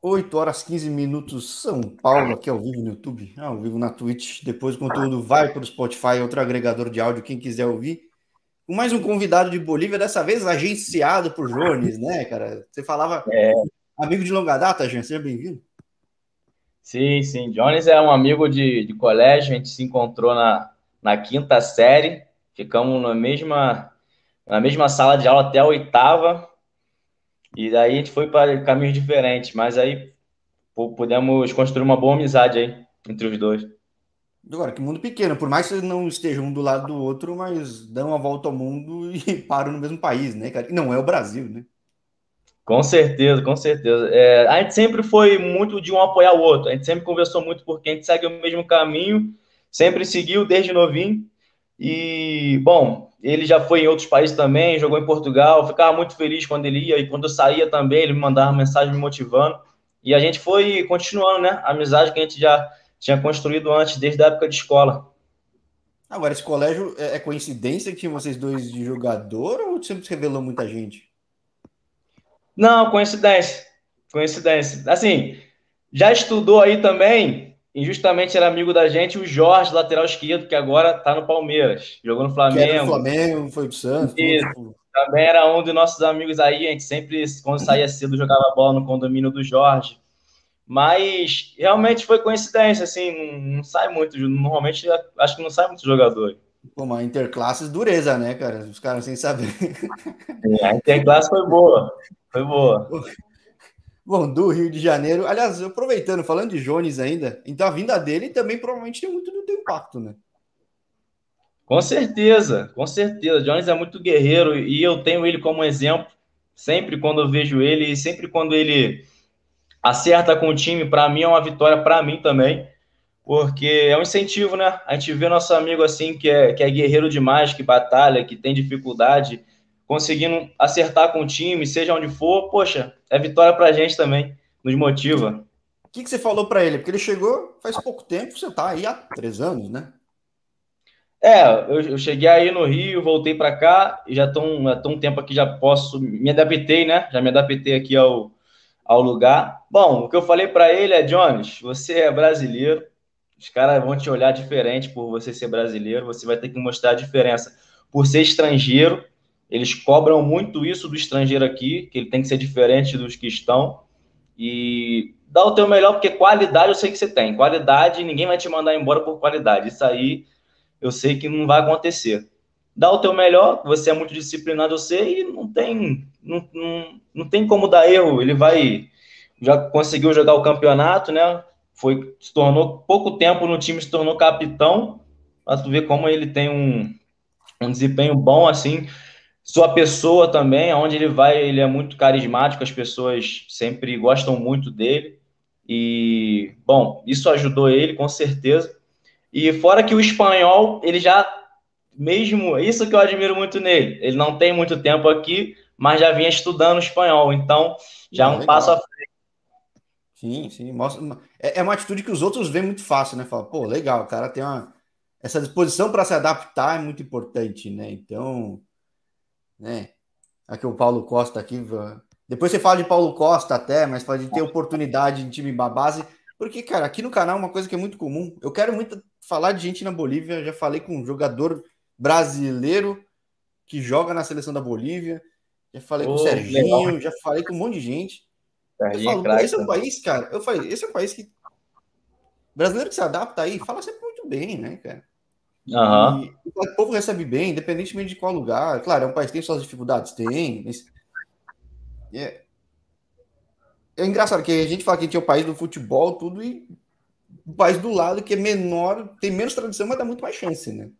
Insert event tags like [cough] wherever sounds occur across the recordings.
8 horas 15 minutos, São Paulo, aqui ao vivo no YouTube, ao vivo na Twitch. Depois o conteúdo vai para o Spotify, outro agregador de áudio, quem quiser ouvir. Com mais um convidado de Bolívia, dessa vez agenciado por Jones, né, cara? Você falava é. amigo de longa data, Jean, seja bem-vindo. Sim, sim. Jones é um amigo de, de colégio, a gente se encontrou na, na quinta série, ficamos na mesma, na mesma sala de aula até a oitava, e daí a gente foi para caminhos diferentes, mas aí pudemos construir uma boa amizade aí entre os dois. Agora, que mundo pequeno, por mais que vocês não estejam um do lado do outro, mas dão uma volta ao mundo [laughs] e param no mesmo país, né, cara? E não é o Brasil, né? Com certeza, com certeza. É, a gente sempre foi muito de um apoiar o outro, a gente sempre conversou muito porque a gente segue o mesmo caminho, sempre seguiu desde novinho. E, bom, ele já foi em outros países também, jogou em Portugal, ficava muito feliz quando ele ia, e quando eu saía também, ele me mandava mensagem me motivando. E a gente foi continuando, né? A amizade que a gente já tinha construído antes, desde a época de escola. Agora, esse colégio é, é coincidência que tinha vocês dois de jogador ou sempre se revelou muita gente? Não, coincidência. Coincidência. Assim, já estudou aí também injustamente era amigo da gente o Jorge, lateral esquerdo, que agora tá no Palmeiras. Jogou no Flamengo. Que no Flamengo, foi pro Santos. Isso. Também era um dos nossos amigos aí. A gente sempre, quando saía cedo, jogava bola no condomínio do Jorge. Mas realmente foi coincidência, assim, não, sai muito. Normalmente acho que não sai muito jogador. Pô, uma interclasses dureza, né, cara? Os caras sem saber. É, a interclasse foi boa. Foi boa. Bom, do Rio de Janeiro. Aliás, aproveitando, falando de Jones ainda, então a vinda dele também provavelmente tem muito do teu impacto, né? Com certeza, com certeza. Jones é muito guerreiro e eu tenho ele como exemplo. Sempre quando eu vejo ele, sempre quando ele acerta com o time, para mim é uma vitória para mim também, porque é um incentivo, né? A gente vê nosso amigo assim que é, que é guerreiro demais, que batalha, que tem dificuldade, conseguindo acertar com o time, seja onde for, poxa, é vitória para a gente também, nos motiva. O que, que você falou para ele? Porque ele chegou faz pouco tempo, você está aí há três anos, né? É, eu, eu cheguei aí no Rio, voltei para cá, e já estou um, um tempo aqui, já posso, me adaptei, né? Já me adaptei aqui ao, ao lugar. Bom, o que eu falei para ele é, Jones, você é brasileiro, os caras vão te olhar diferente por você ser brasileiro, você vai ter que mostrar a diferença por ser estrangeiro, eles cobram muito isso do estrangeiro aqui, que ele tem que ser diferente dos que estão. E dá o teu melhor, porque qualidade eu sei que você tem. Qualidade, ninguém vai te mandar embora por qualidade. Isso aí eu sei que não vai acontecer. Dá o teu melhor, você é muito disciplinado, eu sei, e não tem, não, não, não tem como dar erro. Ele vai. Já conseguiu jogar o campeonato, né? Foi, se tornou pouco tempo no time, se tornou capitão. Pra tu ver como ele tem um, um desempenho bom assim sua pessoa também, aonde ele vai, ele é muito carismático, as pessoas sempre gostam muito dele. E, bom, isso ajudou ele, com certeza. E fora que o espanhol, ele já, mesmo, isso que eu admiro muito nele, ele não tem muito tempo aqui, mas já vinha estudando espanhol, então já é um legal. passo à frente. Sim, sim, mostra. É, é uma atitude que os outros veem muito fácil, né? Fala, pô, legal, o cara tem uma. Essa disposição para se adaptar é muito importante, né? Então, né? Aqui o Paulo Costa aqui. Depois você fala de Paulo Costa até, mas pode ter oportunidade em time base. Porque, cara, aqui no canal uma coisa que é muito comum. Eu quero muito falar de gente na Bolívia. Já falei com um jogador brasileiro que joga na seleção da Bolívia. Já falei oh, com o Serginho, legal. já falei com um monte de gente. eu falo, esse é um país, cara. Eu falei, esse é um país que. Brasileiro que se adapta aí, fala sempre muito bem, né, cara? Uhum. E, o povo recebe bem, independentemente de qual lugar. Claro, é um país que tem suas dificuldades, tem. Mas... É... é engraçado que a gente fala que a gente é o país do futebol, tudo, e o país do lado que é menor, tem menos tradição, mas dá muito mais chance, né?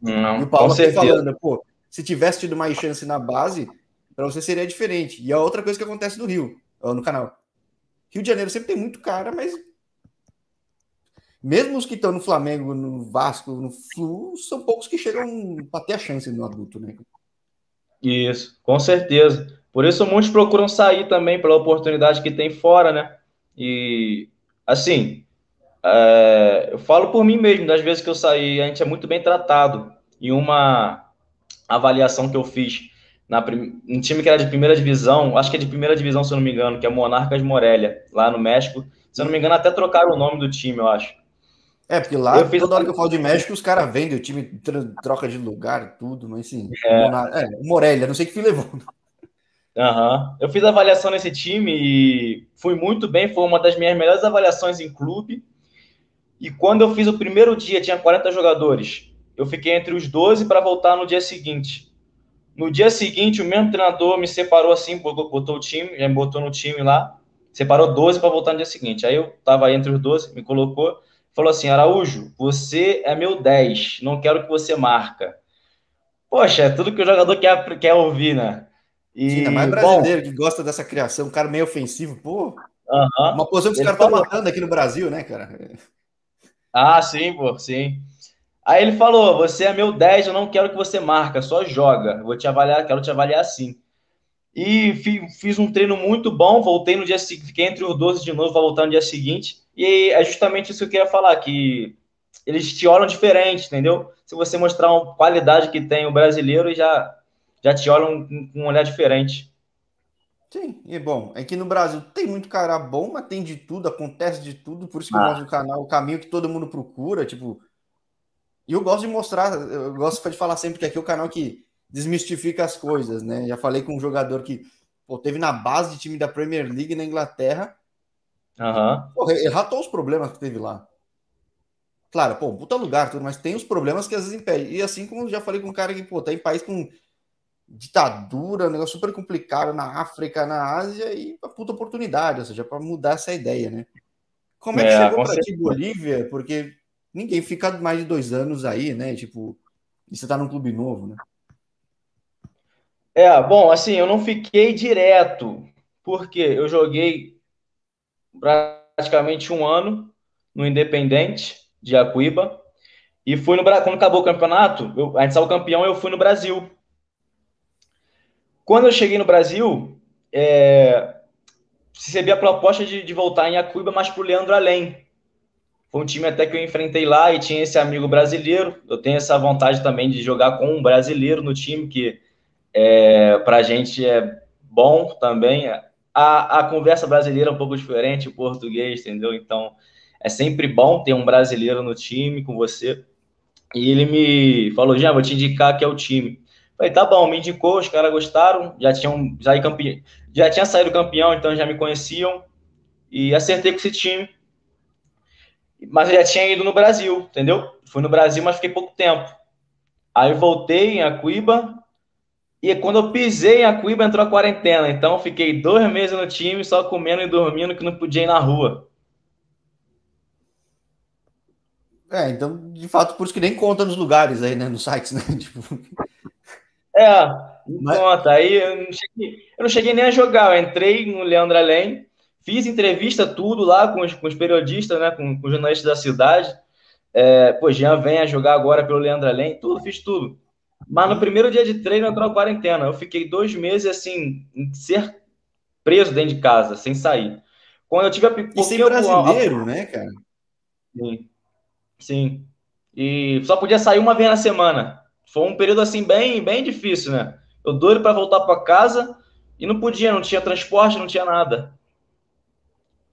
Não, e o Paulo tá falando, pô, se tivesse tido mais chance na base, para você seria diferente. E a outra coisa que acontece no Rio, no canal. Rio de Janeiro sempre tem muito cara, mas mesmo os que estão no Flamengo, no Vasco, no Flu, são poucos que chegam para ter a chance no adulto, né? Isso, com certeza. Por isso muitos procuram sair também pela oportunidade que tem fora, né? E assim, é, eu falo por mim mesmo, das vezes que eu saí, a gente é muito bem tratado. E uma avaliação que eu fiz na um time que era de primeira divisão, acho que é de primeira divisão, se eu não me engano, que é Monarcas Morelia, lá no México. Se eu não me engano, até trocaram o nome do time, eu acho. É, porque lá, eu toda hora que eu falo de México, os caras vendem o time, troca de lugar, tudo, mas sim. É, é Morelia, não sei que fim levou. Uhum. Eu fiz avaliação nesse time e fui muito bem, foi uma das minhas melhores avaliações em clube. E quando eu fiz o primeiro dia, tinha 40 jogadores. Eu fiquei entre os 12 para voltar no dia seguinte. No dia seguinte, o mesmo treinador me separou assim, botou o time, já me botou no time lá, separou 12 para voltar no dia seguinte. Aí eu tava entre os 12, me colocou, falou assim: Araújo, você é meu 10, não quero que você marca. Poxa, é tudo que o jogador quer, quer ouvir, né? E, Sim, mais brasileiro bom, que gosta dessa criação, um cara meio ofensivo, pô. Uh -huh. Uma posição que os caras estão matando aqui no Brasil, né, cara? Ah, sim, pô, sim. Aí ele falou: Você é meu 10, eu não quero que você marca, só joga. vou te avaliar, quero te avaliar assim. E fiz um treino muito bom, voltei no dia seguinte, fiquei entre os 12 de novo para voltar no dia seguinte. E é justamente isso que eu queria falar: que eles te olham diferente, entendeu? Se você mostrar uma qualidade que tem o brasileiro, já, já te olham com um olhar diferente. Sim, e bom, é que no Brasil tem muito cara bom, mas tem de tudo, acontece de tudo, por isso que ah. eu mostro o canal, o caminho que todo mundo procura, tipo, e eu gosto de mostrar, eu gosto de falar sempre que aqui é o canal que desmistifica as coisas, né? Já falei com um jogador que pô, teve na base de time da Premier League na Inglaterra. Uhum. Pô, relatou os problemas que teve lá. Claro, pô, puta lugar, tudo, mas tem os problemas que às vezes impedem. E assim como já falei com um cara que, pô, tá em país com ditadura, um negócio super complicado na África, na Ásia, e a puta oportunidade, ou seja, para mudar essa ideia, né? Como é que é, chegou para ti, Bolívia? Porque ninguém fica mais de dois anos aí, né? Tipo, e você tá num clube novo, né? É, bom, assim, eu não fiquei direto, porque eu joguei praticamente um ano no Independente de Acuíba, e fui no. Quando acabou o campeonato, eu, a gente saiu campeão, eu fui no Brasil. Quando eu cheguei no Brasil, é, recebi a proposta de, de voltar em Acuíba, mas pro Leandro Além, foi um time até que eu enfrentei lá e tinha esse amigo brasileiro. Eu tenho essa vontade também de jogar com um brasileiro no time, que é, para a gente é bom também. A, a conversa brasileira é um pouco diferente, o português, entendeu? Então é sempre bom ter um brasileiro no time com você. E ele me falou: já vou te indicar que é o time. Falei, tá bom, me indicou, os caras gostaram, já tinham já, campe... já tinha saído campeão, então já me conheciam. E acertei com esse time mas eu já tinha ido no Brasil, entendeu? Fui no Brasil, mas fiquei pouco tempo. Aí voltei em Acuíba, e quando eu pisei em Acuíba, entrou a quarentena. Então, fiquei dois meses no time, só comendo e dormindo, que não podia ir na rua. É, então, de fato, por isso que nem conta nos lugares aí, né? Nos sites, né? [laughs] Tipo... É, não Mas... conta. Aí eu não, cheguei, eu não cheguei nem a jogar. Eu entrei no Leandro Além, Fiz entrevista tudo lá com os, com os periodistas, né, com, com, os jornalistas da cidade. É, pô, Jean vem a jogar agora pelo Leandro Além, tudo, fiz tudo. Mas no primeiro dia de treino entrou a quarentena. Eu fiquei dois meses assim, em ser preso dentro de casa, sem sair. Quando eu tive a E sem brasileiro, né, cara? Sim. Sim. E só podia sair uma vez na semana. Foi um período assim bem, bem difícil, né? Eu doido para voltar para casa e não podia, não tinha transporte, não tinha nada.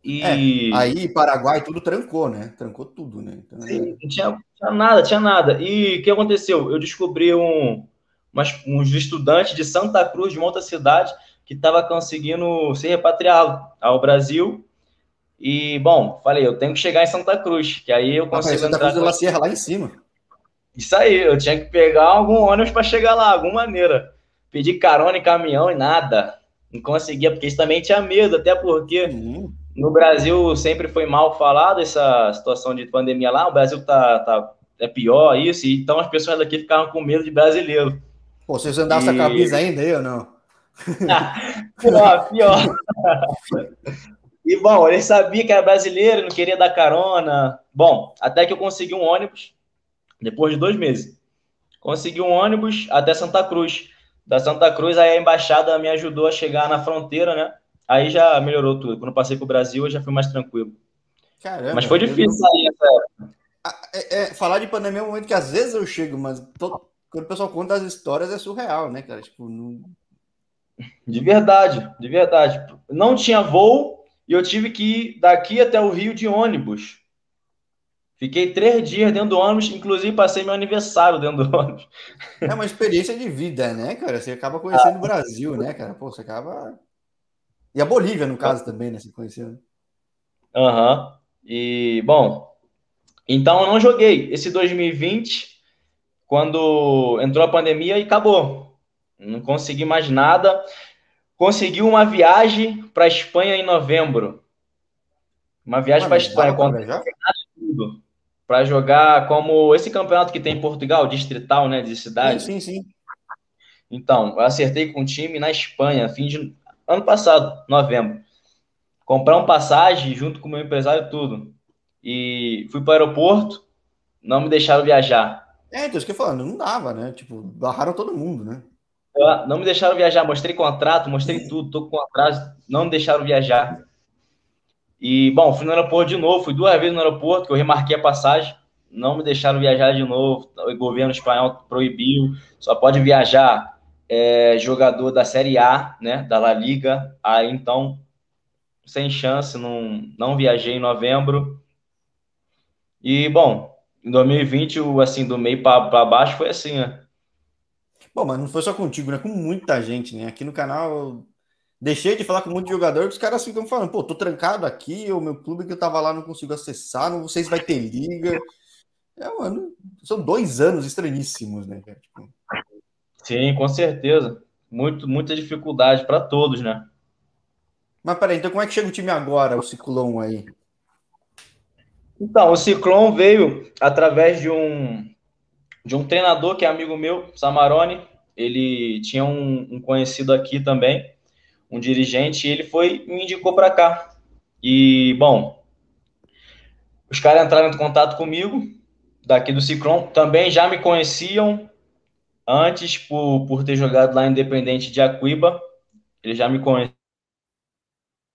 E... É, aí Paraguai tudo trancou, né? Trancou tudo, né? Então, Sim, é. não tinha, tinha, nada, tinha nada. E o que aconteceu? Eu descobri um, umas, uns estudantes de Santa Cruz, de uma outra cidade, que estava conseguindo ser repatriado ao Brasil. E, bom, falei, eu tenho que chegar em Santa Cruz, que aí eu consigo Santa entrar... Cruz da Sierra, lá em cima. Isso aí, eu tinha que pegar algum ônibus para chegar lá, alguma maneira. Pedi carona em caminhão e nada. Não conseguia, porque isso também tinha medo, até porque... Uhum no Brasil sempre foi mal falado essa situação de pandemia lá. O Brasil tá, tá é pior isso, então as pessoas daqui ficavam com medo de brasileiro. Pô, vocês andassem e... a camisa ainda aí ou não? [laughs] pior, pior. e bom, ele sabia que era brasileiro, não queria dar carona. Bom, até que eu consegui um ônibus, depois de dois meses. Consegui um ônibus até Santa Cruz. Da Santa Cruz, aí a embaixada me ajudou a chegar na fronteira, né? Aí já melhorou tudo. Quando eu passei para o Brasil, eu já fui mais tranquilo. Caramba, mas foi difícil sair essa época. É, é, falar de pandemia é um momento que às vezes eu chego, mas quando o pessoal conta as histórias é surreal, né, cara? Tipo, não... De verdade, de verdade. Não tinha voo e eu tive que ir daqui até o Rio de ônibus. Fiquei três dias dentro do ônibus, inclusive passei meu aniversário dentro do ônibus. É uma experiência de vida, né, cara? Você acaba conhecendo ah. o Brasil, né, cara? Pô, você acaba. E a Bolívia, no caso, também, né? Você conheceu. Aham. Uhum. E, bom, então eu não joguei esse 2020, quando entrou a pandemia e acabou. Não consegui mais nada. Consegui uma viagem para a Espanha em novembro. Uma viagem para a Espanha, para jogar como esse campeonato que tem em Portugal, distrital, né, de cidade. Sim, sim, sim. Então, eu acertei com um time na Espanha, fim de ano passado, novembro. Comprar um passagem junto com o meu empresário tudo. E fui para o aeroporto, não me deixaram viajar. É, então, isso que eu falando, não dava, né? Tipo, barraram todo mundo, né? Não me deixaram viajar, mostrei contrato, mostrei tudo, tô com contrato, não me deixaram viajar. E, bom, fui no aeroporto de novo, fui duas vezes no aeroporto, que eu remarquei a passagem, não me deixaram viajar de novo, o governo espanhol proibiu, só pode viajar é, jogador da Série A, né, da La Liga, aí então, sem chance, não, não viajei em novembro. E, bom, em 2020, assim, do meio para baixo foi assim, né? Bom, mas não foi só contigo, né? Com muita gente, né? Aqui no canal Deixei de falar com muito jogador, os caras ficam falando, pô, tô trancado aqui, o meu clube que eu tava lá não consigo acessar, não sei se vai ter liga. É, mano, são dois anos estranhíssimos, né, Tipo... Sim, com certeza. Muito, muita dificuldade para todos, né? Mas peraí, então como é que chega o time agora, o Ciclone aí? Então, o Ciclone veio através de um de um treinador que é amigo meu, Samarone. Ele tinha um, um conhecido aqui também um dirigente, e ele foi me indicou para cá. E, bom, os caras entraram em contato comigo, daqui do Cicron, também já me conheciam antes por, por ter jogado lá Independente de Aquiba, eles já me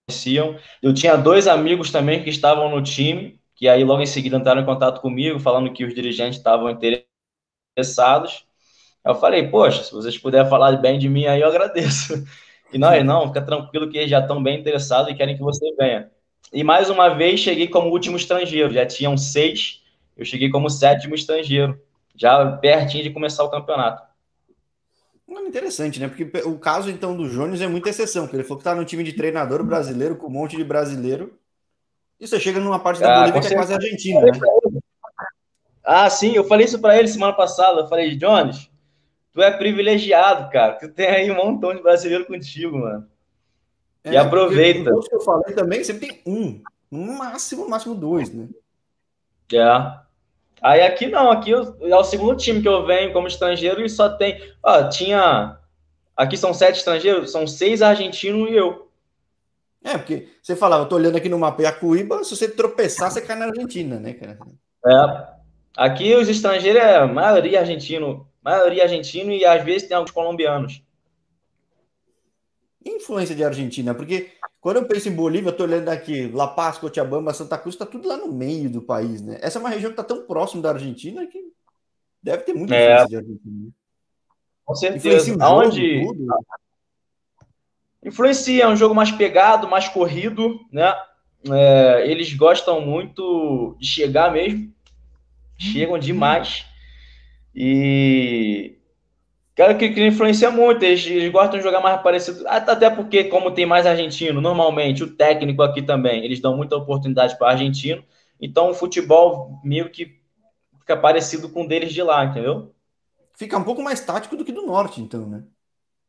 conheciam. Eu tinha dois amigos também que estavam no time, que aí logo em seguida entraram em contato comigo, falando que os dirigentes estavam interessados. Eu falei, poxa, se vocês puderem falar bem de mim aí, eu agradeço. [laughs] E não, não, fica tranquilo que eles já estão bem interessados e querem que você venha. E mais uma vez cheguei como último estrangeiro, já tinham seis, eu cheguei como sétimo estrangeiro, já pertinho de começar o campeonato. Interessante, né? Porque o caso então do Jones é muita exceção, porque ele falou que tá no time de treinador brasileiro com um monte de brasileiro. E você chega numa parte da ah, Bolívia que é quase Argentina, né? Ah, sim, eu falei isso para ele semana passada. Eu falei, Jones, tu é privilegiado, cara. Tu tem aí um montão de brasileiro contigo, mano. É, e aproveita. que eu falei também, sempre tem um. No máximo, no máximo dois, né? É. Aí aqui não, aqui é o segundo time que eu venho como estrangeiro e só tem. Ó, tinha. Aqui são sete estrangeiros, são seis argentinos e eu. É, porque você falava, eu tô olhando aqui no mapa Iacuíba, se você tropeçar, você cai na Argentina, né, cara? É. Aqui os estrangeiros é a maioria argentino maioria argentino e às vezes tem alguns colombianos. Influência de Argentina, porque quando eu penso em Bolívia, eu tô olhando aqui, La Paz, Cochabamba, Santa Cruz, tá tudo lá no meio do país, né? Essa é uma região que tá tão próximo da Argentina que deve ter muita é. influência de Argentina. Né? Com certeza. Aonde influencia, é um jogo mais pegado, mais corrido, né? É, eles gostam muito de chegar mesmo, chegam demais. E. Cara, que, que influencia muito, eles, eles, gostam de jogar mais parecido, até porque, como tem mais argentino, normalmente o técnico aqui também, eles dão muita oportunidade para argentino, então o futebol meio que fica parecido com o deles de lá, entendeu? Fica um pouco mais tático do que do norte, então, né?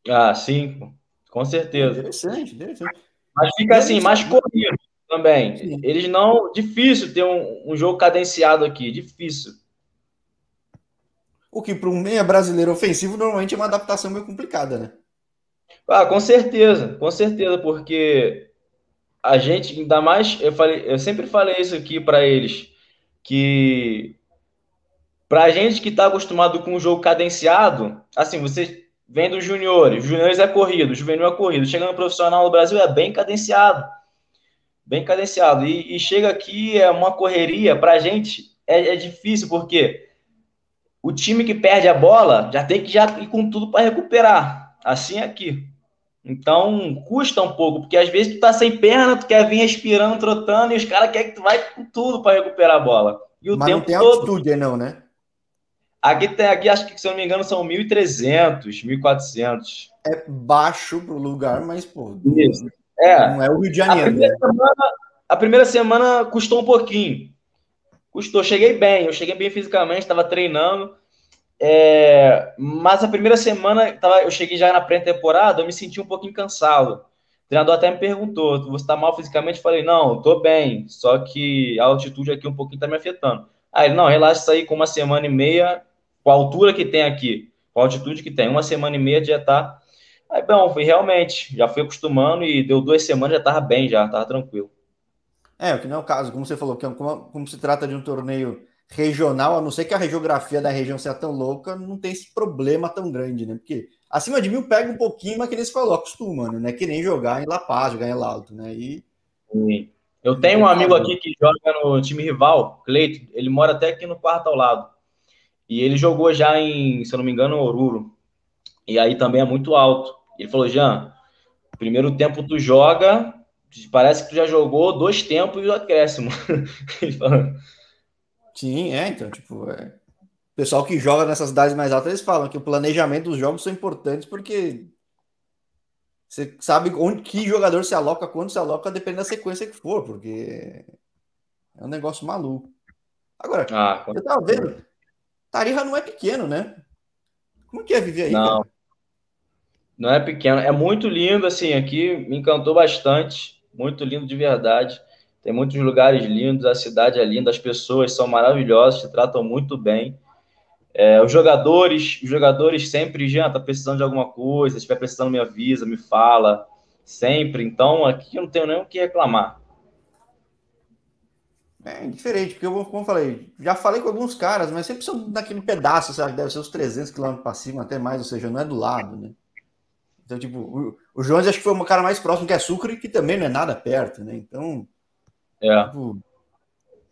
Ah, sim, com certeza. Interessante, interessante. Mas fica assim, mais corrido também. Sim. Eles não. Difícil ter um, um jogo cadenciado aqui, difícil. O que para um meia brasileiro ofensivo normalmente é uma adaptação meio complicada, né? Ah, com certeza, com certeza, porque a gente, ainda mais, eu, falei, eu sempre falei isso aqui para eles, que para a gente que está acostumado com o jogo cadenciado, assim, você vem dos juniores, juniores é corrido, juvenil é corrido, chegando profissional no Brasil é bem cadenciado, bem cadenciado, e, e chega aqui é uma correria, para a gente é, é difícil, porque o time que perde a bola já tem que já ir com tudo para recuperar. Assim é aqui. Então, custa um pouco, porque às vezes tu tá sem perna, tu quer vir respirando, trotando, e os caras querem que tu vai com tudo para recuperar a bola. E o Mas tempo não tem todo. altitude, não, né? Aqui, tem, aqui acho que, se eu não me engano, são 1.300, 1.400. É baixo pro lugar, mas, pô, Isso. É. não é o Rio de A Janeiro. primeira, Né? semana, a primeira semana custou um pouquinho. Custou. Cheguei bem, eu cheguei bem fisicamente, estava treinando. É, mas a primeira semana, tava, eu cheguei já na pré-temporada, eu me senti um pouquinho cansado. O treinador até me perguntou: você está mal fisicamente? Eu falei: não, estou bem, só que a altitude aqui um pouquinho está me afetando. Aí ele: não, relaxa isso aí com uma semana e meia, com a altura que tem aqui, com a altitude que tem, uma semana e meia já tá. Aí, bom, fui realmente, já fui acostumando e deu duas semanas, já tava bem, já tava tranquilo. É, o que não é o caso, como você falou, que é como, como se trata de um torneio regional, a não ser que a geografia da região seja tão louca, não tem esse problema tão grande, né? Porque acima de mil pega um pouquinho, mas que nem se falou, acostuma, né? É que nem jogar em La Paz, jogar em Alto, né? E Sim. Eu tenho um amigo aqui que joga no time rival, Cleito, ele mora até aqui no quarto ao lado. E ele jogou já em, se eu não me engano, Oruro. E aí também é muito alto. Ele falou, Jean, primeiro tempo tu joga, parece que tu já jogou dois tempos e o acréscimo. [laughs] Ele falou, sim, é, então, tipo, é... o pessoal que joga nessas cidades mais altas, eles falam que o planejamento dos jogos são importantes porque você sabe onde que jogador se aloca, quando se aloca, depende da sequência que for, porque é um negócio maluco. Agora, ah, eu tava vendo, Tarija não é pequeno, né? Como que é viver aí? Não. Cara? Não é pequeno, é muito lindo, assim, aqui me encantou bastante, muito lindo de verdade. Tem muitos lugares lindos, a cidade é linda, as pessoas são maravilhosas, te tratam muito bem. É, os jogadores, os jogadores sempre, já tá precisando de alguma coisa, se estiver precisando, me avisa, me fala, sempre. Então, aqui eu não tenho nem o que reclamar. É diferente, porque eu, como eu falei, já falei com alguns caras, mas sempre são daquele pedaço, sabe? Deve ser uns 300 quilômetros para cima, até mais, ou seja, não é do lado, né? Então, tipo, o, Jones acho que foi o cara mais próximo que é Sucre, que também não é nada perto, né? Então, é. Tipo,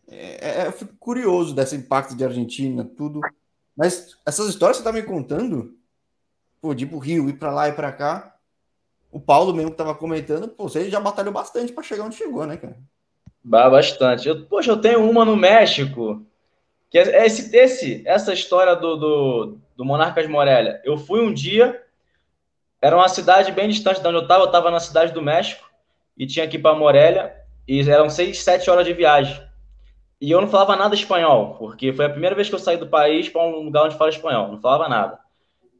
é, é, eu fico curioso desse impacto de Argentina, tudo. Mas essas histórias que você tá me contando, pô, de ir pro Rio, ir para lá e para cá, o Paulo mesmo que tava comentando, pô, você já batalhou bastante para chegar onde chegou, né, cara? Bastante. Eu, poxa, eu tenho uma no México, que é esse, esse essa história do, do, do Monarcas Morelia. Eu fui um dia, era uma cidade bem distante de onde eu estava, eu estava na cidade do México, e tinha que ir para Morelia, e eram seis, sete horas de viagem. E eu não falava nada espanhol, porque foi a primeira vez que eu saí do país para um lugar onde fala espanhol, não falava nada.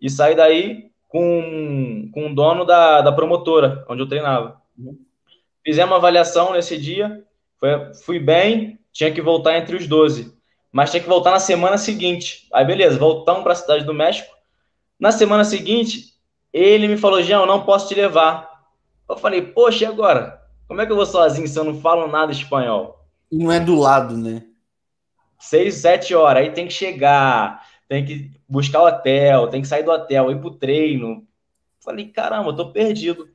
E saí daí com, com o dono da, da promotora, onde eu treinava. Fizemos uma avaliação nesse dia, foi, fui bem, tinha que voltar entre os 12, mas tinha que voltar na semana seguinte. Aí, beleza, voltamos para a cidade do México. Na semana seguinte, ele me falou: Jean, eu não posso te levar. Eu falei: Poxa, e agora? Como é que eu vou sozinho se eu não falo nada espanhol? E não é do lado, né? Seis, sete horas, aí tem que chegar, tem que buscar o hotel, tem que sair do hotel, ir pro treino. Falei, caramba, eu tô perdido.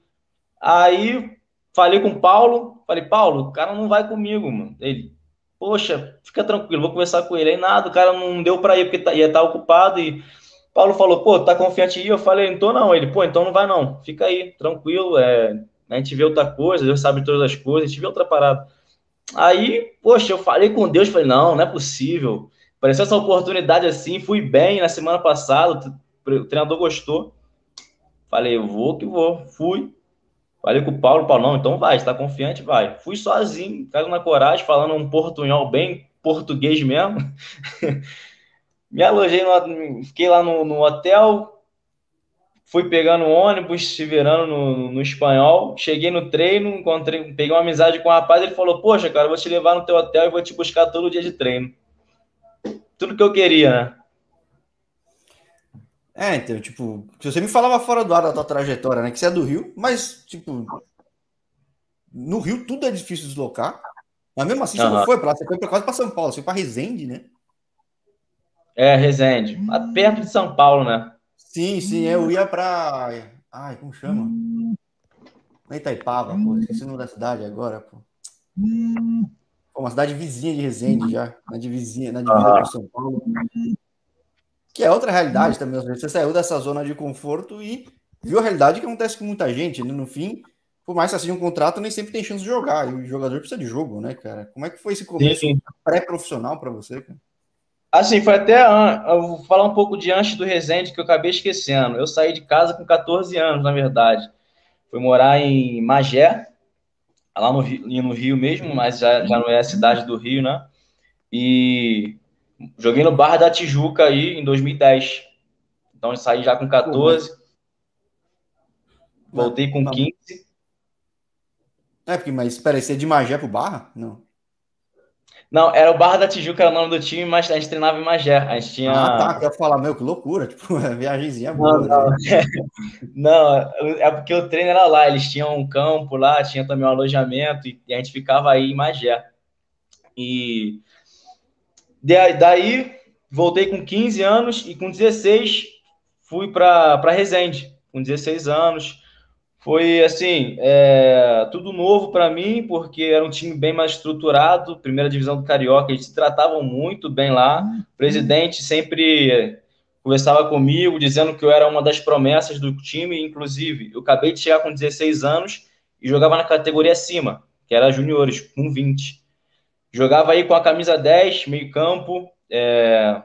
Aí falei com o Paulo, falei, Paulo, o cara não vai comigo, mano. Ele, poxa, fica tranquilo, vou conversar com ele. Aí nada, o cara não deu para ir porque tá, ia estar tá ocupado e Paulo falou, pô, tá confiante aí? Eu falei, tô não. Ele, pô, então não vai não, fica aí, tranquilo, é, a gente vê outra coisa, Deus sabe todas as coisas, a gente vê outra parada. Aí, poxa, eu falei com Deus, falei, não, não é possível. Apareceu essa oportunidade assim, fui bem na semana passada, o treinador gostou. Falei, eu vou que vou. Fui. Falei com o Paulo, Paulo, não, então vai, está confiante, vai. Fui sozinho, caiu na coragem, falando um portunhol bem português mesmo. [laughs] Me alojei, no, fiquei lá no, no hotel, fui pegando ônibus, se virando no, no, espanhol. Cheguei no treino, encontrei, peguei uma amizade com o um rapaz. Ele falou: Poxa, cara, eu vou te levar no teu hotel e vou te buscar todo dia de treino. Tudo que eu queria, né? É, então, tipo, se você me falava fora do ar da tua trajetória, né? Que você é do Rio, mas, tipo, no Rio tudo é difícil de deslocar. Mas mesmo assim, você uhum. não foi pra lá, você foi pra, quase para São Paulo, você foi para Resende, né? É, Resende. Perto de São Paulo, né? Sim, sim, eu ia pra. Ai, como chama? Na Itaipava, pô. Esqueci o nome da cidade agora, pô. pô. Uma cidade vizinha de Resende já. Na divisinha, na divisa com São Paulo. Que é outra realidade também. Você saiu dessa zona de conforto e viu a realidade que acontece com muita gente, né? No fim, por mais que seja um contrato, nem sempre tem chance de jogar. E o jogador precisa de jogo, né, cara? Como é que foi esse começo pré-profissional para você, cara? Assim, foi até. Eu vou falar um pouco de antes do Resende, que eu acabei esquecendo. Eu saí de casa com 14 anos, na verdade. Fui morar em Magé, lá no Rio, no Rio mesmo, mas já, já não é a cidade do Rio, né? E joguei no Barra da Tijuca aí em 2010. Então eu saí já com 14. Voltei com 15. É, porque, mas espera aí, você é de Magé pro Barra? Não. Não, era o Barra da Tijuca, era o nome do time, mas a gente treinava em Magé. A gente tinha. Ah, tá. Quer falar, meu, que loucura. [laughs] Tipo, é viagemzinha boa. Não, não. Né? [laughs] não, é porque o treino era lá. Eles tinham um campo lá, tinha também um alojamento, e a gente ficava aí em Magé. E daí voltei com 15 anos e com 16 fui para Resende, com 16 anos. Foi assim, é, tudo novo para mim, porque era um time bem mais estruturado, primeira divisão do Carioca, eles se tratavam muito bem lá. O presidente sempre conversava comigo, dizendo que eu era uma das promessas do time, inclusive, eu acabei de chegar com 16 anos e jogava na categoria acima, que era juniores, com 20. Jogava aí com a camisa 10, meio campo, é...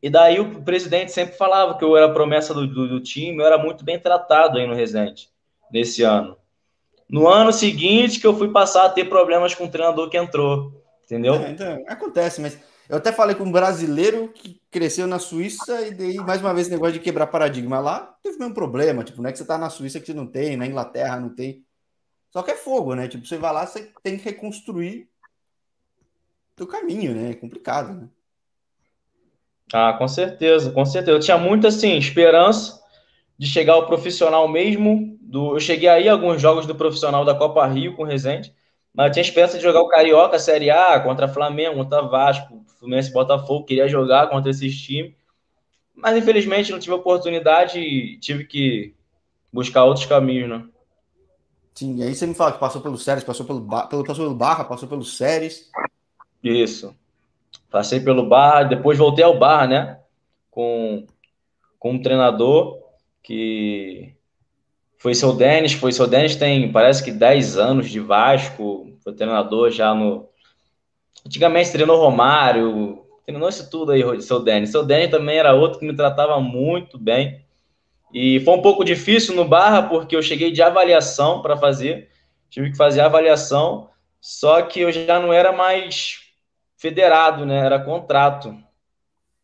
e daí o presidente sempre falava que eu era promessa do, do, do time, eu era muito bem tratado aí no Resende nesse ano. No ano seguinte que eu fui passar a ter problemas com o treinador que entrou, entendeu? É, então, acontece, mas eu até falei com um brasileiro que cresceu na Suíça e daí, mais uma vez, negócio de quebrar paradigma lá, teve o mesmo problema, tipo, não é que você tá na Suíça que você não tem, na Inglaterra não tem. Só que é fogo, né? Tipo, você vai lá, você tem que reconstruir o caminho, né? É complicado, né? Ah, com certeza, com certeza. Eu tinha muita, assim, esperança de chegar ao profissional mesmo, do, eu cheguei aí alguns jogos do profissional da Copa Rio com o Rezende, mas eu tinha esperança de jogar o Carioca Série A contra Flamengo, contra Vasco, Fluminense Botafogo, queria jogar contra esses times, mas infelizmente não tive oportunidade e tive que buscar outros caminhos, né? Sim, e aí você me fala que passou pelo Séries, passou pelo, pelo, passou pelo Barra, passou pelo Séries. Isso. Passei pelo Barra, depois voltei ao Barra, né? Com, com um treinador que foi seu Denis, foi seu Denis tem, parece que 10 anos de Vasco, foi treinador já no... Antigamente treinou Romário, treinou isso tudo aí, seu Denis. Seu Denis também era outro que me tratava muito bem. E foi um pouco difícil no Barra, porque eu cheguei de avaliação para fazer, tive que fazer avaliação, só que eu já não era mais federado, né? Era contrato.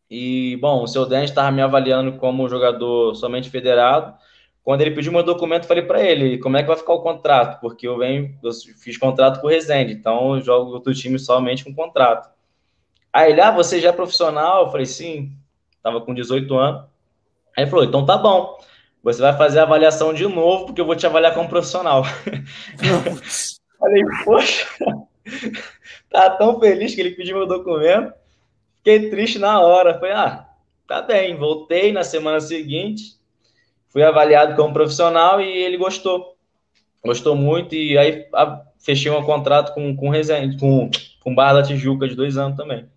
E, bom, o seu Denis estava me avaliando como jogador somente federado, quando ele pediu meu documento, falei para ele, como é que vai ficar o contrato? Porque eu venho, eu fiz contrato com o Resende, então eu jogo outro time somente com contrato. Aí ele, ah, você já é profissional? Eu falei, sim, tava com 18 anos. Aí ele falou, então tá bom, você vai fazer a avaliação de novo, porque eu vou te avaliar como profissional. [laughs] falei, poxa, [laughs] tá tão feliz que ele pediu meu documento, fiquei triste na hora. Falei, ah, tá bem, voltei na semana seguinte, fui avaliado como profissional e ele gostou. Gostou muito e aí a, fechei um contrato com, com Resende, com, com Barra da Tijuca de dois anos também.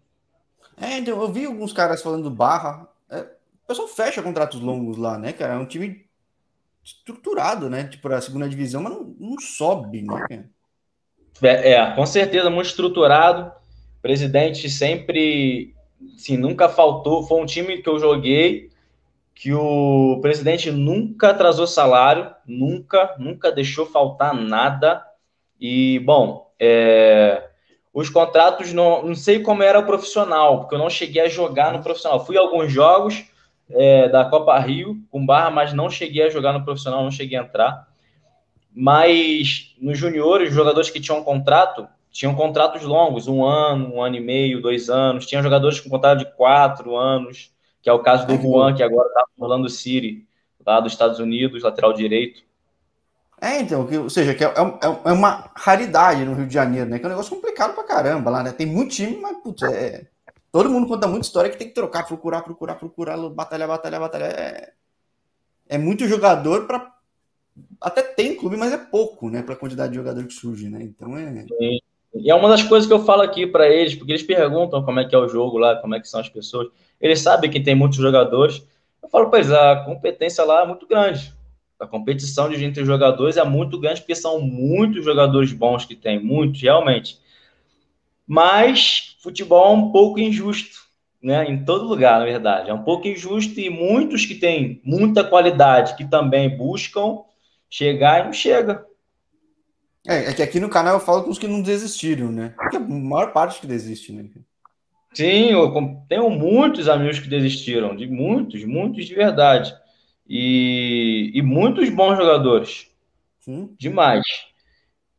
É, então, eu vi alguns caras falando do Barra. É, o pessoal fecha contratos longos lá, né, cara? É um time estruturado, né? Tipo, a segunda divisão, mas não, não sobe, né? É, é, com certeza, muito estruturado. Presidente sempre, assim, nunca faltou. Foi um time que eu joguei que o presidente nunca atrasou salário, nunca, nunca deixou faltar nada. E, bom, é, os contratos, não, não sei como era o profissional, porque eu não cheguei a jogar no profissional. Fui a alguns jogos é, da Copa Rio com barra, mas não cheguei a jogar no profissional, não cheguei a entrar. Mas nos juniores, os jogadores que tinham contrato, tinham contratos longos, um ano, um ano e meio, dois anos. Tinha jogadores com contrato de quatro anos que é o caso do é Juan, que agora está rolando o Siri, lá dos Estados Unidos, lateral direito. É, então, que, ou seja, que é, é, é, uma raridade no Rio de Janeiro, né? Que é um negócio complicado pra caramba lá, né? Tem muito time, mas, putz, é, todo mundo conta muita história que tem que trocar, procurar, procurar, procurar, batalhar, batalhar, batalhar. É, é muito jogador para até tem clube, mas é pouco, né, para a quantidade de jogador que surge, né? Então é. Sim. E é uma das coisas que eu falo aqui para eles, porque eles perguntam como é que é o jogo lá, como é que são as pessoas. Eles sabem que tem muitos jogadores. Eu falo para eles, a competência lá é muito grande. a competição de entre os jogadores é muito grande, porque são muitos jogadores bons que tem, muitos, realmente. Mas futebol é um pouco injusto, né? Em todo lugar, na verdade. É um pouco injusto e muitos que têm muita qualidade, que também buscam chegar e não chega. É, é que aqui no canal eu falo com os que não desistiram, né? Porque a maior parte que desiste, né? Sim, eu tenho muitos amigos que desistiram, de muitos, muitos de verdade. E, e muitos bons jogadores. Sim. Demais.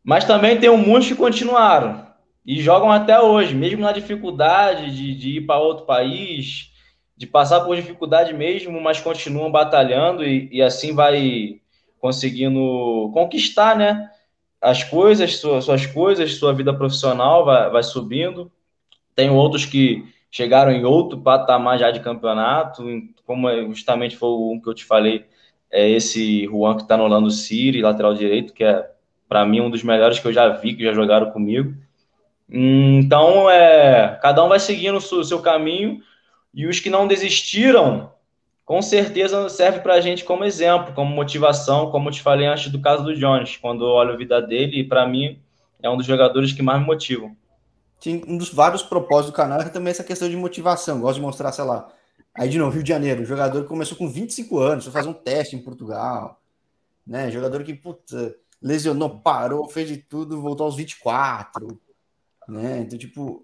Mas também tem muitos que continuaram e jogam até hoje, mesmo na dificuldade de, de ir para outro país, de passar por dificuldade mesmo, mas continuam batalhando e, e assim vai conseguindo conquistar, né? As coisas, suas, suas coisas, sua vida profissional vai, vai subindo. Tem outros que chegaram em outro patamar já de campeonato, como é, justamente foi um que eu te falei, é esse Juan que está no Orlando City, lateral direito, que é, para mim, um dos melhores que eu já vi, que já jogaram comigo. Então, é, cada um vai seguindo o seu caminho e os que não desistiram, com certeza serve para a gente como exemplo, como motivação, como te falei antes do caso do Jones, quando eu olho a vida dele, e para mim é um dos jogadores que mais me motivam. Um dos vários propósitos do canal é também essa questão de motivação. Gosto de mostrar, sei lá. Aí, de novo, Rio de Janeiro, jogador que começou com 25 anos, foi fazer um teste em Portugal, né? Jogador que, puta, lesionou, parou, fez de tudo, voltou aos 24 né? Então, tipo,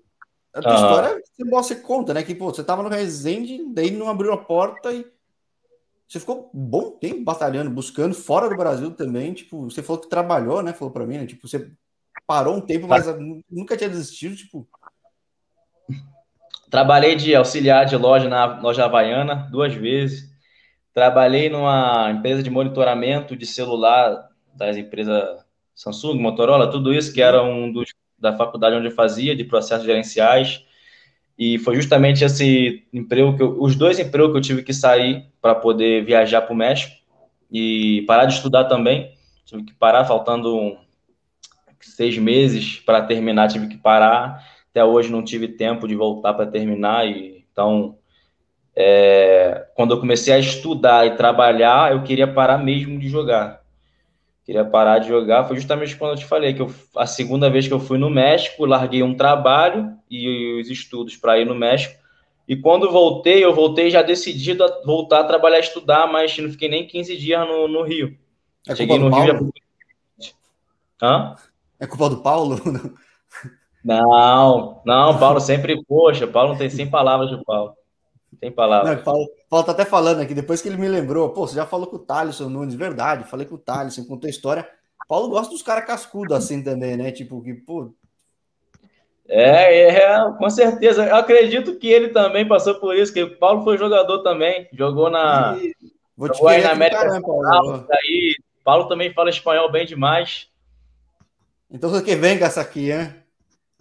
a tua ah. história você, você conta, né? Que, pô, você tava no Resende, daí não abriu a porta e você ficou um bom tempo batalhando, buscando fora do Brasil também. Tipo, você falou que trabalhou, né? Falou para mim, né? Tipo, você parou um tempo, mas nunca tinha desistido, tipo. Trabalhei de auxiliar de loja na loja Havaiana duas vezes. Trabalhei numa empresa de monitoramento de celular das empresas Samsung, Motorola, tudo isso que era um dos da faculdade onde eu fazia, de processos gerenciais. E foi justamente esse emprego que eu, os dois empregos que eu tive que sair para poder viajar para o México e parar de estudar também. Tive que parar, faltando seis meses para terminar, tive que parar. Até hoje não tive tempo de voltar para terminar. E, então, é, quando eu comecei a estudar e trabalhar, eu queria parar mesmo de jogar queria parar de jogar, foi justamente quando eu te falei que eu, a segunda vez que eu fui no México, larguei um trabalho e os estudos para ir no México. E quando voltei, eu voltei já decidido a voltar a trabalhar, estudar, mas não fiquei nem 15 dias no, no Rio. É Cheguei no Rio. Já... Hã? É culpa do Paulo? Não, não, Paulo sempre, poxa, Paulo não tem 100 palavras de Paulo. Tem palavra. Não, Paulo, Paulo tá até falando aqui, depois que ele me lembrou, pô, você já falou com o Thaleson Nunes, verdade, falei com o Thaleson, contou a história. Paulo gosta dos caras cascudos assim também, né? Tipo, que, pô. É, é, com certeza. Eu acredito que ele também passou por isso, que o Paulo foi jogador também, jogou na. E... Vou te jogou aí na América caramba, Paulo. Aí, Paulo também fala espanhol bem demais. Então você que vem com essa aqui, hein?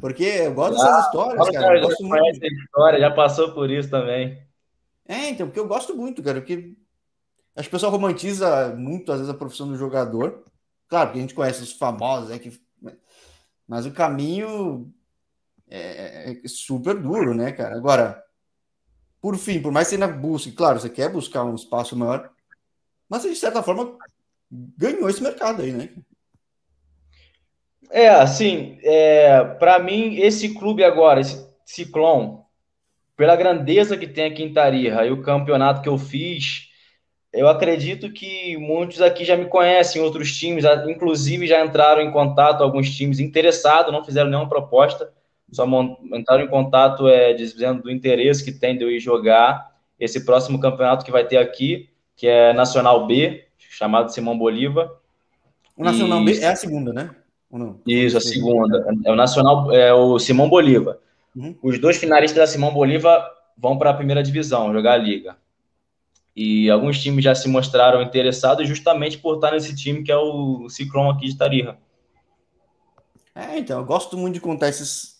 Porque eu gosto já, dessas histórias, cara. Eu gosto muito. história, já passou por isso também. É, então, porque eu gosto muito, cara, porque acho que o pessoal romantiza muito, às vezes, a profissão do jogador. Claro, que a gente conhece os famosos, é que... mas o caminho é, é, é super duro, né, cara? Agora, por fim, por mais que você ainda busque, claro, você quer buscar um espaço maior, mas você, de certa forma, ganhou esse mercado aí, né? É, assim, é, para mim, esse clube agora, esse Ciclone, pela grandeza que tem aqui em Tarija e o campeonato que eu fiz, eu acredito que muitos aqui já me conhecem, outros times, inclusive já entraram em contato, alguns times interessados, não fizeram nenhuma proposta, só entraram em contato é, dizendo do interesse que tem de eu ir jogar esse próximo campeonato que vai ter aqui, que é Nacional B, chamado Simão Bolívar. O Nacional e... B é a segunda, né? Isso, a segunda. É o Nacional, é o Simão Bolívar. Uhum. Os dois finalistas da Simão Bolívar vão para a primeira divisão, jogar a liga. E alguns times já se mostraram interessados justamente por estar nesse time que é o Ciclone aqui de Tarija. É, então, eu gosto muito de contar esses.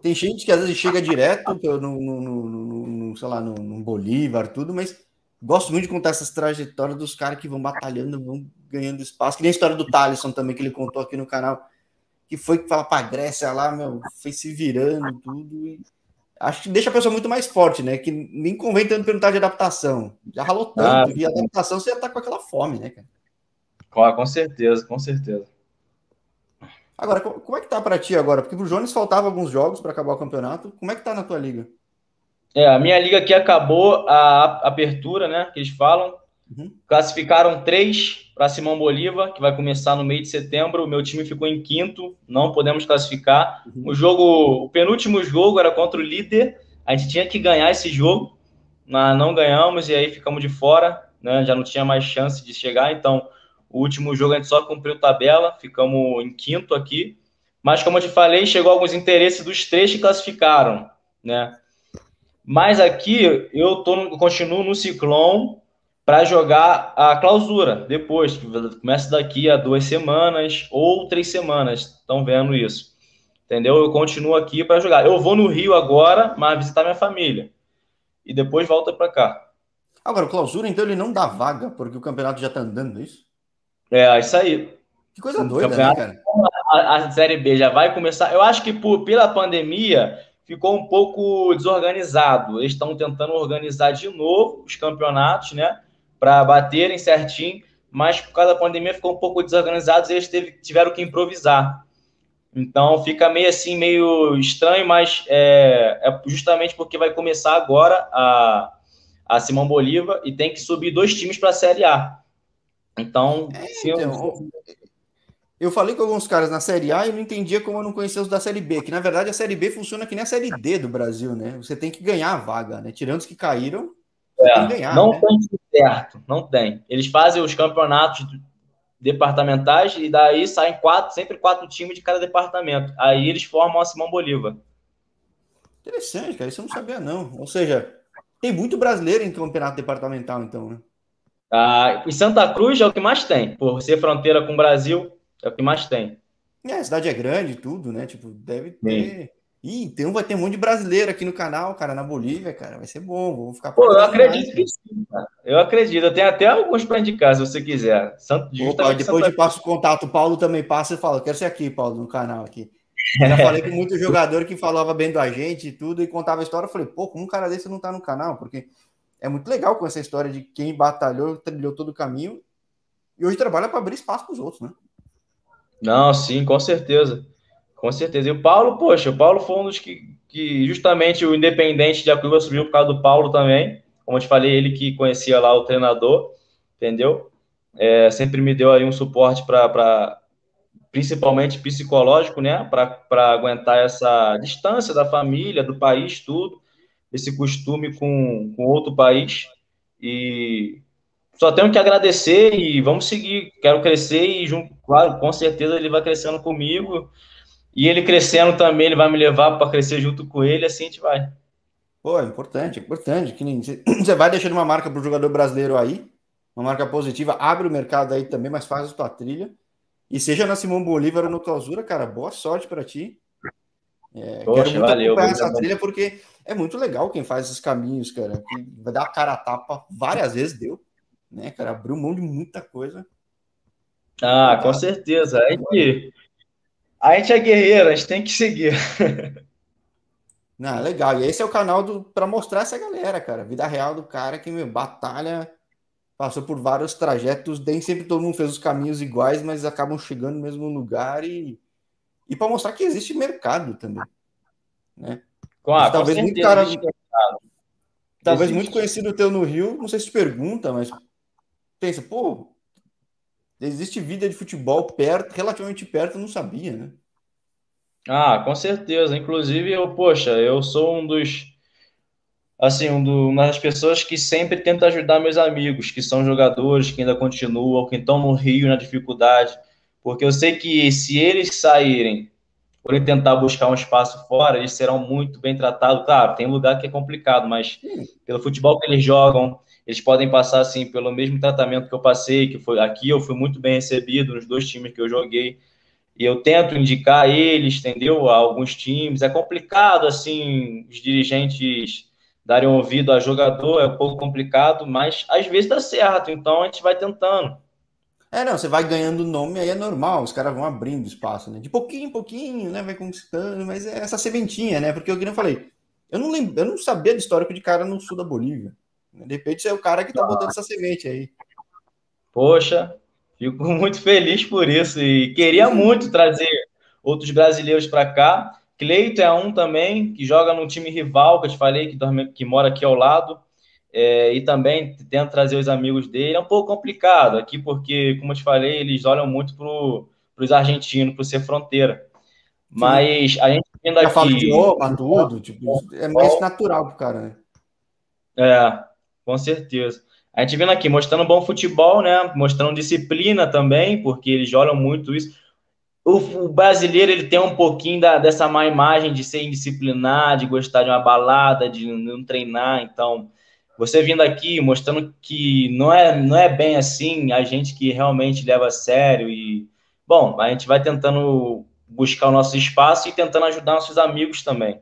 Tem gente que às vezes chega direto no, no, no, no sei lá, no, no Bolívar, tudo, mas gosto muito de contar essas trajetórias dos caras que vão batalhando, vão ganhando espaço. Que nem a história do Thalisson também, que ele contou aqui no canal que foi que fala para Grécia lá, meu, foi se virando tudo. E acho que deixa a pessoa muito mais forte, né? Que nem convém tanto perguntar de adaptação. Já ralou tanto, ah, e adaptação você já tá com aquela fome, né, cara? Com, com certeza, com certeza. Agora, como é que tá para ti agora? Porque pro Jones faltava alguns jogos para acabar o campeonato. Como é que tá na tua liga? É, a minha liga aqui acabou a abertura, né? Que eles falam. Uhum. Classificaram três para Simão Bolívar, que vai começar no meio de setembro. O meu time ficou em quinto, não podemos classificar. Uhum. O jogo, o penúltimo jogo era contra o líder. A gente tinha que ganhar esse jogo, mas não ganhamos e aí ficamos de fora, né? Já não tinha mais chance de chegar. Então, o último jogo a gente só cumpriu tabela, ficamos em quinto aqui. Mas como eu te falei, chegou alguns interesses dos três que classificaram, né? Mas aqui eu tô continuo no Ciclone para jogar a clausura depois, que começa daqui a duas semanas ou três semanas. Estão vendo isso? Entendeu? Eu continuo aqui para jogar. Eu vou no Rio agora, mas visitar minha família. E depois volta para cá. Agora, o clausura, então, ele não dá vaga, porque o campeonato já está andando, é isso? É, isso aí. Que coisa doida, né, cara? A, a, Série B já vai começar. Eu acho que por, pela pandemia ficou um pouco desorganizado. Eles estão tentando organizar de novo os campeonatos, né? Para baterem certinho, mas por causa da pandemia ficou um pouco desorganizado e eles teve, tiveram que improvisar. Então fica meio assim, meio estranho, mas é, é justamente porque vai começar agora a, a Simão Bolívar e tem que subir dois times para a Série A. Então, é, então eu... eu falei com alguns caras na Série A e não entendia como eu não conhecia os da Série B, que na verdade a Série B funciona que nem a Série D do Brasil, né? Você tem que ganhar a vaga, né? Tirando os que caíram, é, tem ganhar, não né? tem certo, não tem. Eles fazem os campeonatos departamentais e daí saem quatro, sempre quatro times de cada departamento. Aí eles formam a Simão Bolívar. Interessante, cara, isso eu não sabia não. Ou seja, tem muito brasileiro em campeonato departamental, então, né? Ah, em Santa Cruz é o que mais tem. Por ser fronteira com o Brasil, é o que mais tem. É, a cidade é grande tudo, né? Tipo, deve ter. Sim. Ih, então vai ter um monte de brasileiro aqui no canal, cara, na Bolívia, cara. Vai ser bom, vou ficar. Pô, eu acredito mais, que sim, cara. Eu acredito. Eu tenho até alguns para indicar, se você quiser. Santo, Opa, depois de passo o contato, o Paulo também passa e fala: quero ser aqui, Paulo, no canal aqui. [laughs] Já falei com muito jogador que falava bem da gente e tudo, e contava a história. Eu falei, pô, como um cara desse não tá no canal? Porque é muito legal com essa história de quem batalhou, trilhou todo o caminho e hoje trabalha para abrir espaço para os outros, né? Não, sim, com certeza. Com certeza. E o Paulo, poxa, o Paulo foi um dos que, que justamente o Independente de Acuba subiu por causa do Paulo também. Como eu te falei, ele que conhecia lá o treinador, entendeu? É, sempre me deu aí um suporte para principalmente psicológico, né? Para aguentar essa distância da família, do país, tudo esse costume com, com outro país. E só tenho que agradecer e vamos seguir. Quero crescer e, junto, claro, com certeza ele vai crescendo comigo. E ele crescendo também, ele vai me levar para crescer junto com ele, assim a gente vai. Pô, é importante, é importante. Que nem, [clears throat] você vai deixando uma marca para o jogador brasileiro aí, uma marca positiva, abre o mercado aí também, mas faz a tua trilha. E seja na Simão Bolívar ou no Clausura, cara, boa sorte para ti. É, Poxa, quero muito valeu, acompanhar essa trilha porque é muito legal quem faz esses caminhos, cara. Vai dar a cara a tapa várias vezes, deu. Né, cara? Abriu mão de muita coisa. Ah, com certeza. A gente, a gente é guerreiro, a gente tem que seguir. Não, legal. E esse é o canal para mostrar essa galera, cara. Vida real do cara que meu, batalha, passou por vários trajetos, nem sempre todo mundo fez os caminhos iguais, mas acabam chegando no mesmo lugar e e para mostrar que existe mercado também. Né? Claro, talvez muito cara. Talvez existe. muito conhecido teu no Rio, não sei se te pergunta, mas pensa, pô, existe vida de futebol perto, relativamente perto, eu não sabia, né? Ah, com certeza. Inclusive, eu, poxa, eu sou um dos assim, um do, uma das pessoas que sempre tenta ajudar meus amigos, que são jogadores, que ainda continuam, que estão no Rio na dificuldade porque eu sei que se eles saírem por tentar buscar um espaço fora, eles serão muito bem tratados. Claro, tem lugar que é complicado, mas pelo futebol que eles jogam, eles podem passar assim pelo mesmo tratamento que eu passei, que foi aqui eu fui muito bem recebido nos dois times que eu joguei. E eu tento indicar eles, entendeu? A alguns times. É complicado assim os dirigentes darem ouvido a jogador, é um pouco complicado, mas às vezes dá certo. Então a gente vai tentando. É, não, você vai ganhando nome, aí é normal, os caras vão abrindo espaço, né? De pouquinho em pouquinho, né? Vai conquistando, mas é essa sementinha, né? Porque eu não falei, eu não lembro, eu não sabia do histórico de cara no sul da Bolívia. De repente é o cara que tá botando essa semente aí. Poxa, Fico [laughs] muito feliz por isso e queria muito trazer outros brasileiros para cá. Cleito é um também que joga no time rival, que eu te falei, que, dorme, que mora aqui ao lado. É, e também tento trazer os amigos dele. É um pouco complicado aqui, porque, como eu te falei, eles olham muito para os argentinos, por ser fronteira. Mas a gente vindo aqui. Fala idioma, tudo, tipo, é mais natural pro cara, né? É, com certeza. A gente vindo aqui mostrando bom futebol, né? Mostrando disciplina também, porque eles olham muito isso. O, o brasileiro ele tem um pouquinho da, dessa má imagem de ser indisciplinado, de gostar de uma balada, de não treinar. Então, você vindo aqui mostrando que não é, não é bem assim, a gente que realmente leva a sério e bom, a gente vai tentando buscar o nosso espaço e tentando ajudar nossos amigos também.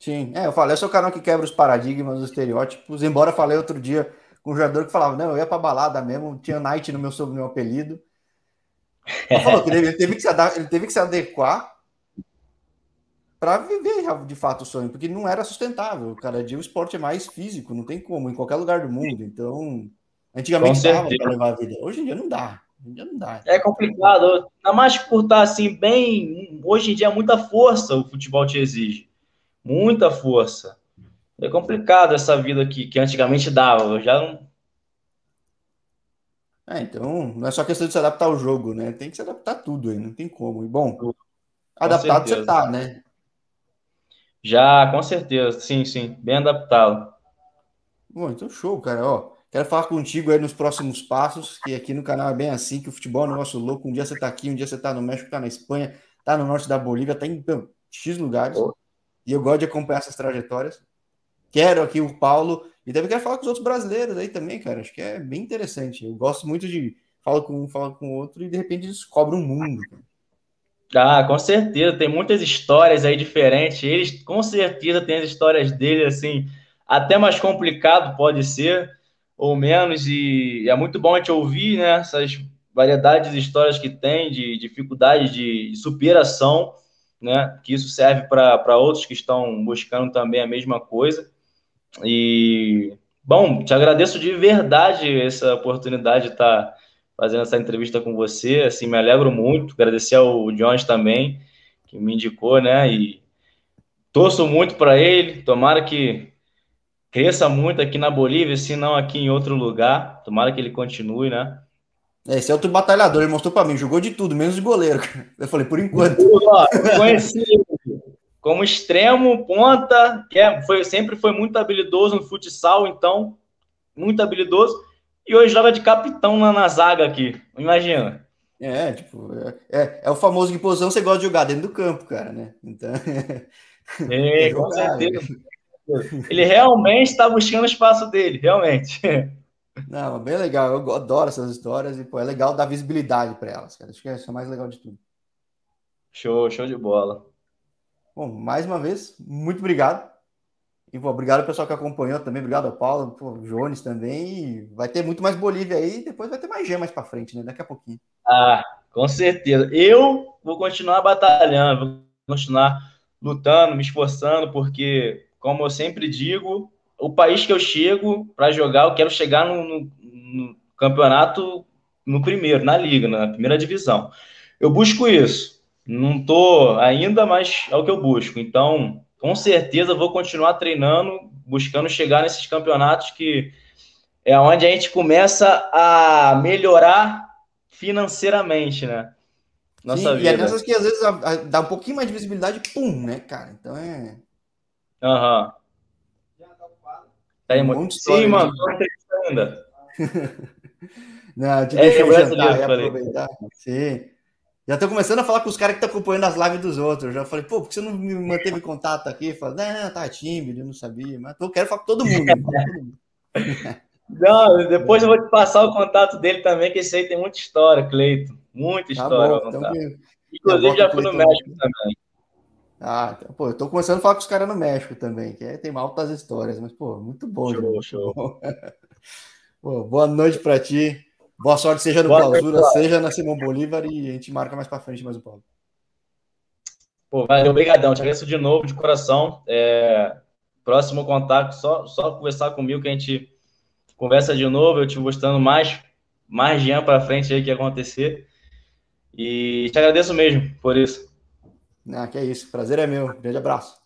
Sim, é, eu falei, eu sou o canal que quebra os paradigmas, os estereótipos, embora falei outro dia com um jogador que falava, não, eu ia pra balada mesmo, tinha Night no meu, no meu apelido. [laughs] Ele falou que ele teve que se, ele teve que se adequar para viver de fato o sonho, porque não era sustentável. Cada dia o esporte é mais físico, não tem como, em qualquer lugar do mundo. Então, antigamente dava para levar a vida, hoje em dia não dá. Hoje em dia não dá. É complicado, ainda mais por estar assim, bem. Hoje em dia, muita força o futebol te exige. Muita força. É complicado essa vida aqui, que antigamente dava. Eu já não. É, então, não é só questão de se adaptar ao jogo, né? Tem que se adaptar a tudo aí, não tem como. E bom, com adaptado certeza. você tá, né? Já, com certeza, sim, sim, bem adaptado. Bom, então show, cara. Ó, quero falar contigo aí nos próximos passos, que aqui no canal é bem assim, que o futebol é um negócio louco. Um dia você tá aqui, um dia você tá no México, tá na Espanha, tá no norte da Bolívia, tá em X lugares. Oh. E eu gosto de acompanhar essas trajetórias. Quero aqui o Paulo e também quero falar com os outros brasileiros aí também, cara. Acho que é bem interessante. Eu gosto muito de falar com um, falar com o outro e de repente descobre um mundo. Ah, com certeza. Tem muitas histórias aí diferentes. Eles com certeza têm as histórias dele assim, até mais complicado pode ser ou menos e é muito bom a gente ouvir, né, essas variedades de histórias que tem de dificuldade de superação, né, que isso serve para outros que estão buscando também a mesma coisa. E, bom, te agradeço de verdade essa oportunidade de estar fazendo essa entrevista com você. Assim, me alegro muito. Agradecer ao Jones também, que me indicou, né? E torço muito para ele. Tomara que cresça muito aqui na Bolívia, se não aqui em outro lugar. Tomara que ele continue, né? É, esse é outro batalhador, ele mostrou para mim, jogou de tudo, menos de goleiro. Eu falei, por enquanto. Ó, conheci como extremo, ponta, que é, foi, sempre foi muito habilidoso no futsal, então, muito habilidoso, e hoje joga de capitão na, na zaga aqui, imagina. É, tipo, é, é, é, o famoso que posição você gosta de jogar dentro do campo, cara, né? Então. [laughs] É, com certeza. Ele realmente está buscando o espaço dele, realmente. [laughs] Não, bem legal. Eu adoro essas histórias e pô, é legal dar visibilidade para elas, cara. Acho que é o mais legal de tudo. Show, show de bola. Bom, mais uma vez, muito obrigado. E pô, obrigado ao pessoal que acompanhou também, obrigado ao Paulo, pô, Jones também. E vai ter muito mais Bolívia aí, depois vai ter mais G mais para frente, né? Daqui a pouquinho. Ah, com certeza. Eu vou continuar batalhando, vou continuar lutando, me esforçando, porque, como eu sempre digo, o país que eu chego para jogar, eu quero chegar no, no, no campeonato no primeiro, na liga, na primeira divisão. Eu busco isso. Não tô ainda, mas é o que eu busco. Então, com certeza vou continuar treinando, buscando chegar nesses campeonatos que é onde a gente começa a melhorar financeiramente, né? Nossa Sim, vida. E é nessas que às vezes dá um pouquinho mais de visibilidade, pum, né, cara? Então é. Aham. Uhum. Tá aí, um Sim, mano, ainda. [laughs] Não, te é, deixa eu jantar e aproveitar. Sim. Já tô começando a falar com os caras que estão acompanhando as lives dos outros. Já falei, pô, por que você não me manteve em contato aqui? Falei, não, tá tímido, eu não sabia. Mas eu quero falar com todo mundo. [laughs] não, depois eu vou te passar o contato dele também, que esse aí tem muita história, Cleito. Muita tá história. Bom, então. Inclusive, já fui no México também. Ah, então, pô, eu tô começando a falar com os caras no México também, que é, tem altas histórias, mas, pô, muito bom, show, show. [laughs] pô, boa noite para ti. Boa sorte, seja no Boa clausura, noite, seja na Simão Bolívar e a gente marca mais para frente mais um pouco. Pô, valeu, obrigadão. Te agradeço de novo, de coração. É, próximo contato, só, só conversar comigo que a gente conversa de novo. Eu te mostrando mais mais Jean para frente aí que acontecer. E te agradeço mesmo por isso. Ah, que é isso. Prazer é meu. Grande abraço.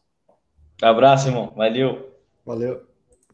Abraço, irmão. Valeu. Valeu.